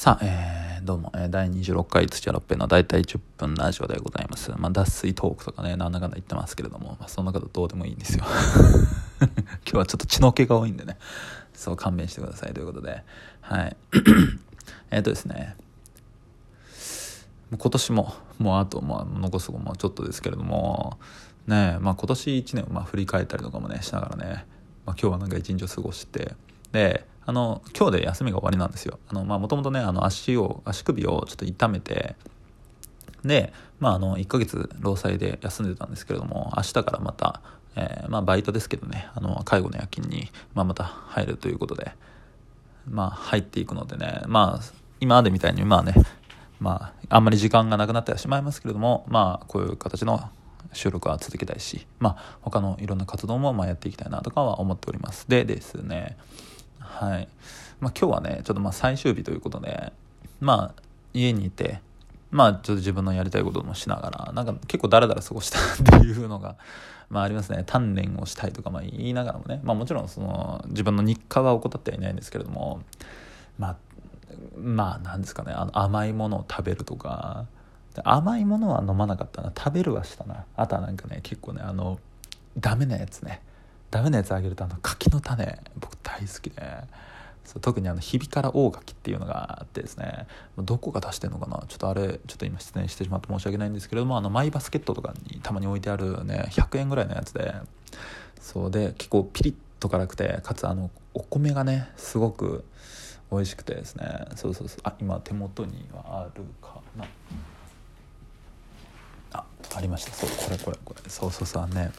さあ、えー、どうも、えー、第26回土屋六平の大体10分ラジオでございます。まあ、脱水トークとかね、なんだかんだ言ってますけれども、まあ、そんなことどうでもいいんですよ。今日はちょっと血の気が多いんでね、そう勘弁してくださいということで、はい。えっとですね、今年も、もうあと、まあ、残すもちょっとですけれども、ねまあ、今年1年をまあ振り返ったりとかもね、しながらね、まあ、今日はなんか一日を過ごして、で、あの今日で休みが終わりなんですよ。もともとねあの足を足首をちょっと痛めてで、まあ、あの1ヶ月労災で休んでたんですけれども明日からまた、えー、まあ、バイトですけどねあの介護の夜勤に、まあ、また入るということで、まあ、入っていくのでねまあ今までみたいにまあねまああんまり時間がなくなってはしまいますけれどもまあこういう形の収録は続けたいしまあ他のいろんな活動もまあやっていきたいなとかは思っております。でですねはい。まあ、今日はね、ちょっとまあ最終日ということで、まあ、家にいて、まあ、ちょっと自分のやりたいこともしながら、なんか結構ダラダラ過ごしたっていうのが、まあありますね。鍛錬をしたいとか、まあ言いながらもね、まあもちろんその、自分の日課は怠ってはいないんですけれども、まあ、まあなんですかね、あの甘いものを食べるとか、甘いものは飲まなかったな。食べるはしたな。あとはなんかね、結構ね、あの、ダメなやつね。ダメなやつあげるとあの柿の種僕大好きで。そう特にあのひびから大柿っていうのがあってですね。どこが出してんのかな。ちょっとあれちょっと今失念してしまって申し訳ないんですけれどもあのマイバスケットとかにたまに置いてあるね100円ぐらいのやつで。そうで結構ピリッと辛くてかつあのお米がねすごく美味しくてですね。そうそうそう。あ今手元にはあるかな。あありました。そうこれこれこれ。そうそうそうね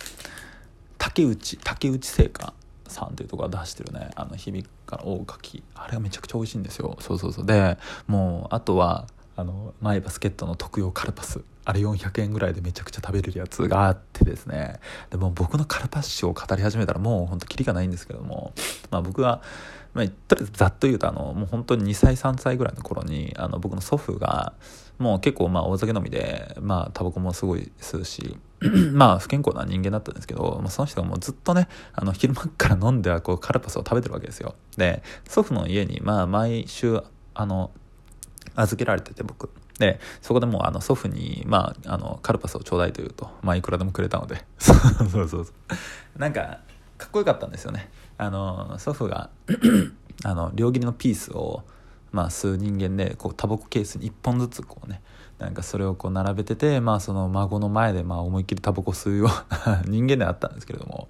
竹内竹内製菓さんというとこが出してるね。あの響から大柿あれがめちゃくちゃ美味しいんですよ。そうそうそう。でもうあとはあのマイバスケットの特用カルパス。あれ400円ぐらいでめちゃくちゃ食べれるやつがあってですね。でも僕のカルパス史を語り始めたらもうほんとキリがないんですけども、まあ、僕は、まあ、とりあえずざっと言うとあのもう本当に2歳3歳ぐらいの頃にあの僕の祖父がもう結構まあ大酒飲みでまあタバコもすごい吸うし まあ不健康な人間だったんですけど、まあ、その人がもうずっとねあの昼間から飲んではこうカルパスを食べてるわけですよ。で祖父の家にまあ毎週あの預けられてて僕。でそこでもうあの祖父に、まあ、あのカルパスをちょうだいというと、まあ、いくらでもくれたので。そうそうそうなんかかっこよかったんですよね。あの祖父が あの両切りのピースをまあ、吸う人間でこうタバコケースに1本ずつこうねなんかそれをこう並べてて、まあ、その孫の前でまあ思いっきりタバコ吸うような 人間であったんですけれども。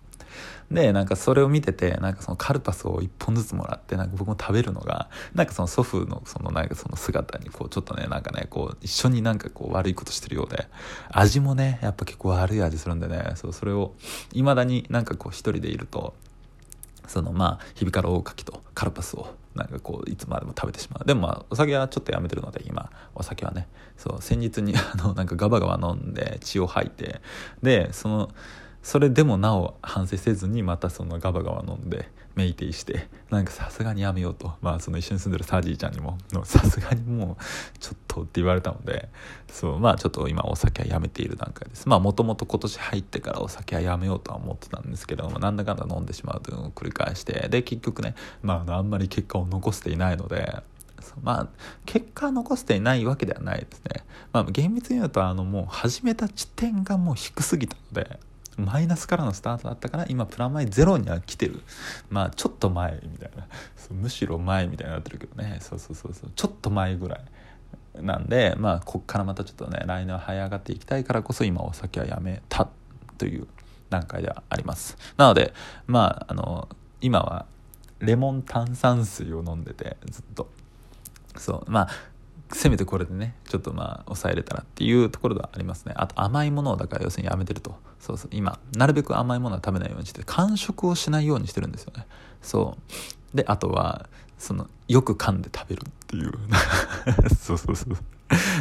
でなんかそれを見ててなんかそのカルパスを1本ずつもらってなんか僕も食べるのがなんかその祖父のそのなんかその姿にこうちょっとねなんかねこう一緒になんかこう悪いことしてるようで味もねやっぱ結構悪い味するんでねそうそれをいまだになんかこう一人でいるとそのまあひびから大かきとカルパスをなんかこういつまでも食べてしまう。でもまあお酒はちょっとやめてるので今。お酒はね。そう先日にあのなんかガバガバ飲んで血を吐いて。でそのそれでもなお反省せずにまたそのガバガバ飲んでメイテイしてなんかさすがにやめようと。まあその一緒に住んでるサージーちゃんにも さすがにもうちょっとって言われたのでそうまあちょっと今お酒はやめている段階です。まあもともと今年入ってからお酒はやめようとは思ってたんですけどもなんだかんだ飲んでしまうというのを繰り返してで結局ねまああんまり結果を残していないのでまあ結果残していないわけではないですね。まあ厳密に言うとあのもう始めた地点がもう低すぎたのでマイナスからのスタートだったから今プラマイゼロには来てる。まあちょっと前みたいな。むしろ前みたいになってるけどね。そうそうそうそう。ちょっと前ぐらいなんでまあこっからまたちょっとね来年は這い上がっていきたいからこそ今お酒はやめたという段階ではあります。なのでまああの今はレモン炭酸水を飲んでてずっと。そうまあせめてこれでねちょっとまあ抑えれたらっていうところがありますね。あと甘いものをだから要するにやめてると。そうそう。今なるべく甘いものは食べないようにして完食をしないようにしてるんですよね。そう。であとはそのよく噛んで食べるっていう。そうそうそう。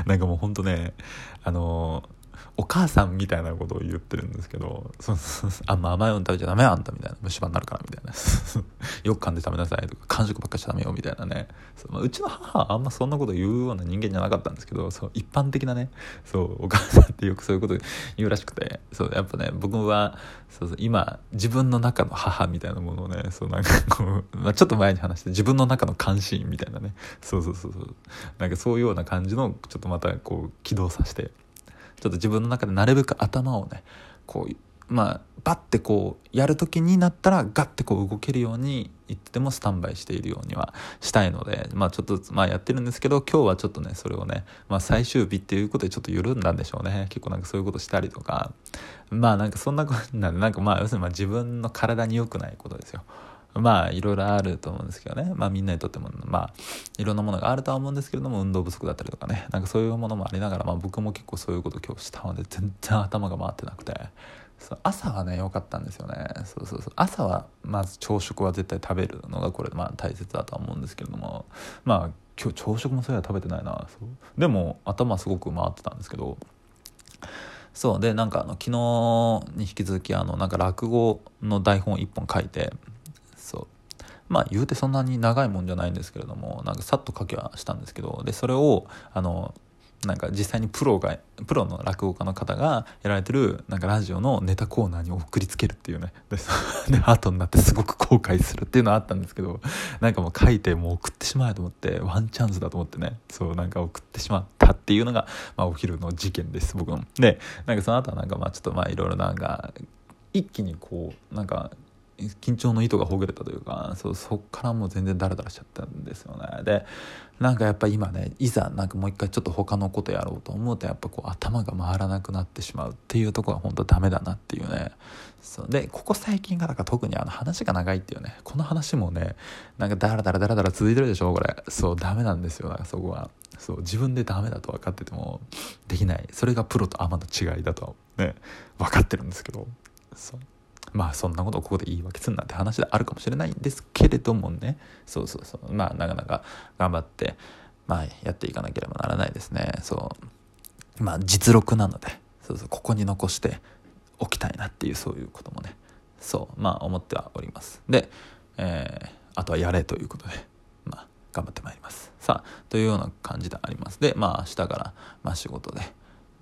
なんかもうほんとねあのお母さんみたいなことを言ってるんですけどそうそうあんま甘いもの食べちゃダメあんたみたいな。虫歯になるからみたいな。よく噛んで食べなさいとか完食ばっかしちゃダメよみたいなね。そう、まあ、うちの母はあんまそんなこと言うような人間じゃなかったんですけどそう一般的なねそうお母さんってよくそういうこと言うらしくてそうやっぱね僕はそうそう今自分の中の母みたいなものをねそうなんかこう、まあ、ちょっと前に話して自分の中の監視員みたいなね。そうそうそうそう。なんかそういうような感じのちょっとまたこう起動させてちょっと自分の中でなるべく頭をねこうまあバッてこうやる時になったらガッてこう動けるようにいってもスタンバイしているようにはしたいのでまあちょっとずつまあやってるんですけど今日はちょっとねそれをね、まあ、最終日っていうことでちょっと緩んだんでしょうね。結構なんかそういうことしたりとか。まあなんかそんなことなんでなんかまあ要するにまあ自分の体に良くないことですよ。まあいろいろあると思うんですけどね。まあみんなにとってもまあいろんなものがあるとは思うんですけれども運動不足だったりとかね。なんかそういうものもありながらまあ僕も結構そういうこと今日したので全然頭が回ってなくて。朝はね良かったんですよね。そうそうそう。朝はまず朝食は絶対食べるのがこれまあ大切だとは思うんですけれども。まあ今日朝食もそういや食べてないな。でも頭すごく回ってたんですけど。そう。でなんかあの昨日に引き続きあのなんか落語の台本1本書いてまあ言うてそんなに長いもんじゃないんですけれどもなんかさっと書きはしたんですけどでそれをあのなんか実際にプロがプロの落語家の方がやられてるなんかラジオのネタコーナーに送りつけるっていうねで で後になってすごく後悔するっていうのはあったんですけどなんかもう書いてもう送ってしまえと思ってワンチャンスだと思ってねそうなんか送ってしまったっていうのが、まあ、お昼の事件です僕の。でなんかその後はなんかまあちょっとまあいろいろなんか一気にこうなんか緊張の糸がほぐれたというかそうそっからもう全然ダラダラしちゃったんですよね。でなんかやっぱ今ねいざなんかもう一回ちょっと他のことやろうと思うとやっぱこう頭が回らなくなってしまうっていうとこは本当ダメだなっていうね。そうでここ最近がだから特にあの話が長いっていうね。この話もねなんかダラダラダラダラ続いてるでしょこれ。そうダメなんですよ。だからそこは。そう自分でダメだと分かっててもできない。それがプロとアマの違いだとね分かってるんですけど。そう。まあそんなことをここで言い訳するなんて話であるかもしれないんですけれどもね。そうそうそう。まあなかなか頑張ってまあやっていかなければならないですね。そう。まあ実録なのでそうそう。ここに残しておきたいなっていうそういうこともね。そう。まあ思ってはおります。で、えー、あとはやれということでまあ頑張ってまいります。さあというような感じであります。でまあ明日からまあ仕事で。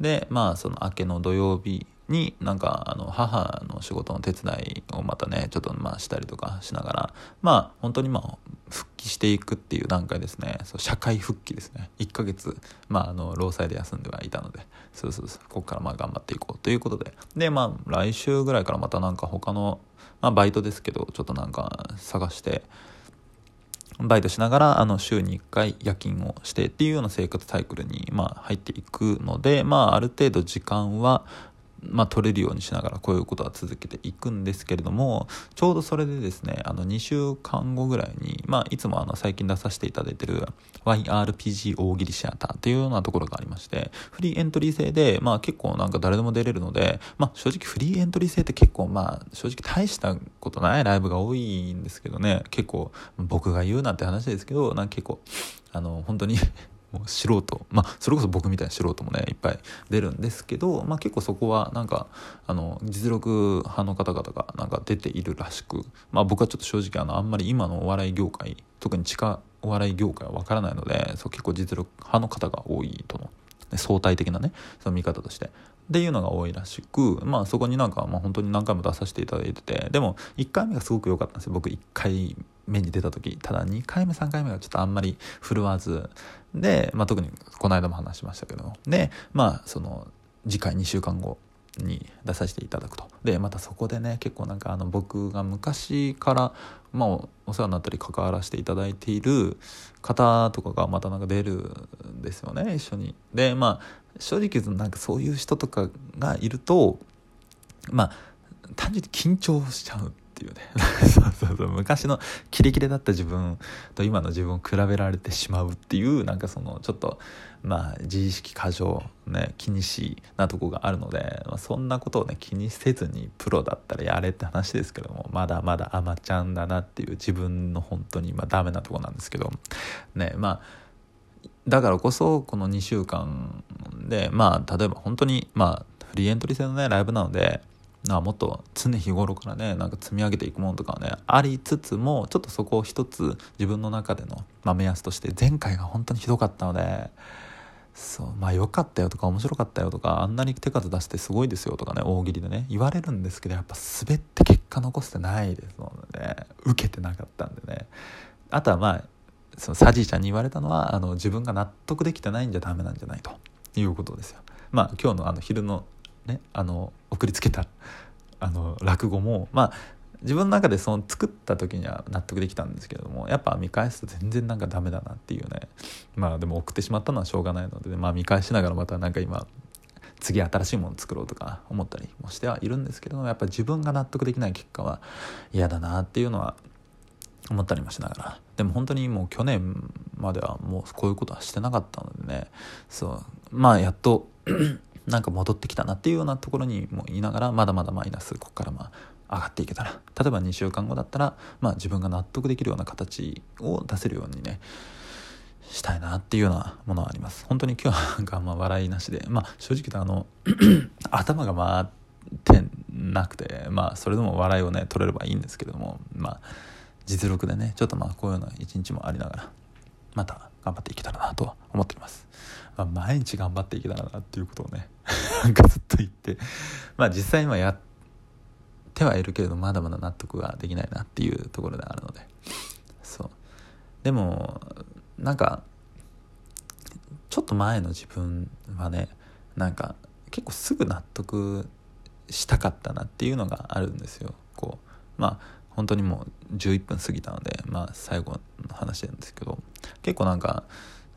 でまあその明けの土曜日になんかあの母の仕事の手伝いをまたねちょっとまあしたりとかしながらまあ本当にまあ復帰していくっていう段階ですね。そう社会復帰ですね。1ヶ月まああの労災で休んではいたので。そうそうそう。ここからまあ頑張っていこう。ということで。でまあ来週ぐらいからまたなんか他のまあバイトですけどちょっとなんか探してバイトしながらあの週に1回夜勤をしてっていうような生活サイクルにまあ入っていくのでまあある程度時間はまあ、取れるようにしながらこういうことは続けていくんですけれどもちょうどそれでですねあの2週間後ぐらいに、まあ、いつもあの最近出させていただいてる YRPG 大喜利シアターっていうようなところがありましてフリーエントリー制で、まあ、結構なんか誰でも出れるので、まあ、正直フリーエントリー制って結構まあ正直大したことないライブが多いんですけどね結構僕が言うなんて話ですけどなんか結構あの本当にもう素人まあそれこそ僕みたいな素人もねいっぱい出るんですけど、まあ、結構そこはなんかあの実力派の方々がなんか出ているらしく、まあ、僕はちょっと正直あのあんまり今のお笑い業界特に地下お笑い業界は分からないのでそう結構実力派の方が多いとの相対的なねその見方として。っていうのが多いらしくまあそこになんかまあ本当に何回も出させていただいててでも1回目がすごく良かったんですよ。僕1回目に出た時ただ2回目3回目がちょっとあんまり振るわずで、まあ、特にこの間も話しましたけどでまあその次回2週間後に出させていただくと。でまたそこでね結構なんかあの僕が昔から、まあ、お世話になったり関わらせていただいている方とかがまたなんか出るんですよね一緒に。でまあ正直言うとなんかそういう人とかがいるとまあ単純に緊張しちゃう。っていうね。そうそうそう。昔のキレキレだった自分と今の自分を比べられてしまうっていうなんかそのちょっとまあ自意識過剰ね気にしなとこがあるので、まあ、そんなことをね気にせずにプロだったらやれって話ですけどもまだまだアマちゃんだなっていう自分の本当にまあダメなとこなんですけど。ねまあだからこそこの2週間でまあ例えば本当にまあフリーエントリー制のねライブなのでなもっと常日頃からねなんか積み上げていくものとかはねありつつもちょっとそこを一つ自分の中での、まあ、目安として前回が本当にひどかったのでそうまあ良かったよとか面白かったよとかあんなに手数出してすごいですよとかね大喜利でね言われるんですけどやっぱ滑って結果残してないですので、ね、受けてなかったんでねあとはまあそのサジーちゃんに言われたのはあの自分が納得できてないんじゃダメなんじゃないということですよ。まあ今日のあの昼のねあの送りつけたあの落語もまあ自分の中でその作った時には納得できたんですけどもやっぱ見返すと全然なんかダメだなっていうねまあでも送ってしまったのはしょうがないので、ねまあ見返しながらまたなんか今次新しいもの作ろうとか思ったりもしてはいるんですけどもやっぱ自分が納得できない結果は嫌だなっていうのは思ったりもしながらでも本当にもう去年まではもうこういうことはしてなかったのでねそうまあやっとなんか戻ってきたなっていうようなところにも言いながらまだまだマイナスここからまあ上がっていけたら例えば2週間後だったら、まあ、自分が納得できるような形を出せるようにねしたいなっていうようなものはあります。本当に今日はなんかまあ笑いなしでまあ正直言うとあの 頭が回ってなくてまあそれでも笑いをね取れればいいんですけどもまあ実力でねちょっとまあこういうような一日もありながらまた頑張っていけたらなと思っております、まあ、毎日頑張っていけたらなっていうことをね なんかずっと言ってまあ実際今やってはいるけれどまだまだ納得ができないなっていうところであるので。そう。でもなんかちょっと前の自分はねなんか結構すぐ納得したかったなっていうのがあるんですよ。こうまあ本当にもう11分過ぎたのでまあ最後の話なんですけど結構なんか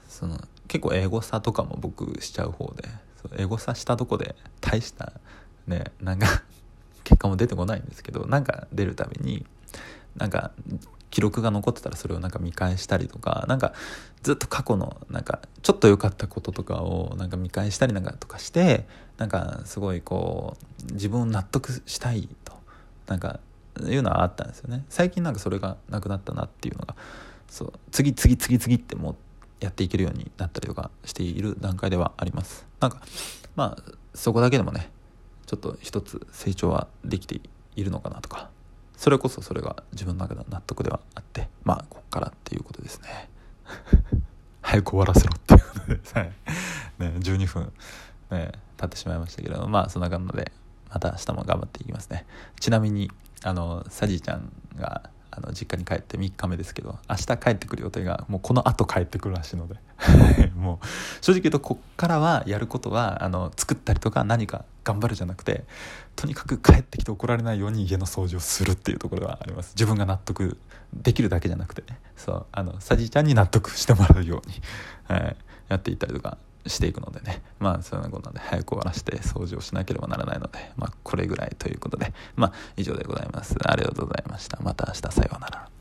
その結構エゴサとかも僕しちゃう方でエゴサしたとこで大したねなんか 結果も出てこないんですけどなんか出るたびになんか記録が残ってたらそれをなんか見返したりとかなんかずっと過去のなんかちょっと良かったこととかをなんか見返したりなんかとかしてなんかすごいこう自分を納得したいとなんかいうのはあったんですよね。最近なんかそれがなくなったなっていうのがそう次次次次ってもうやっていけるようになったりとかしている段階ではあります。なんかまあそこだけでもねちょっと一つ成長はできているのかなとかそれこそそれが自分の中での納得ではあってまあこっからっていうことですね。早く終わらせろっていうことです、ね、12分、ね、経ってしまいましたけれどもまあそんな感じでまた明日も頑張っていきますね。ちなみにあのサジちゃんがあの実家に帰って3日目ですけど明日帰ってくる予定がもうこのあと帰ってくるらしいので。もう正直言うとこっからはやることはあの作ったりとか何か頑張るじゃなくてとにかく帰ってきて怒られないように家の掃除をするっていうところはあります。自分が納得できるだけじゃなくてね。そうあのサジーちゃんに納得してもらうように、はい、やっていったりとかしていくのでね。まあそういうことなんで早く終わらせて掃除をしなければならないのでまあこれぐらいということで。まあ以上でございます。ありがとうございました。また明日さようなら。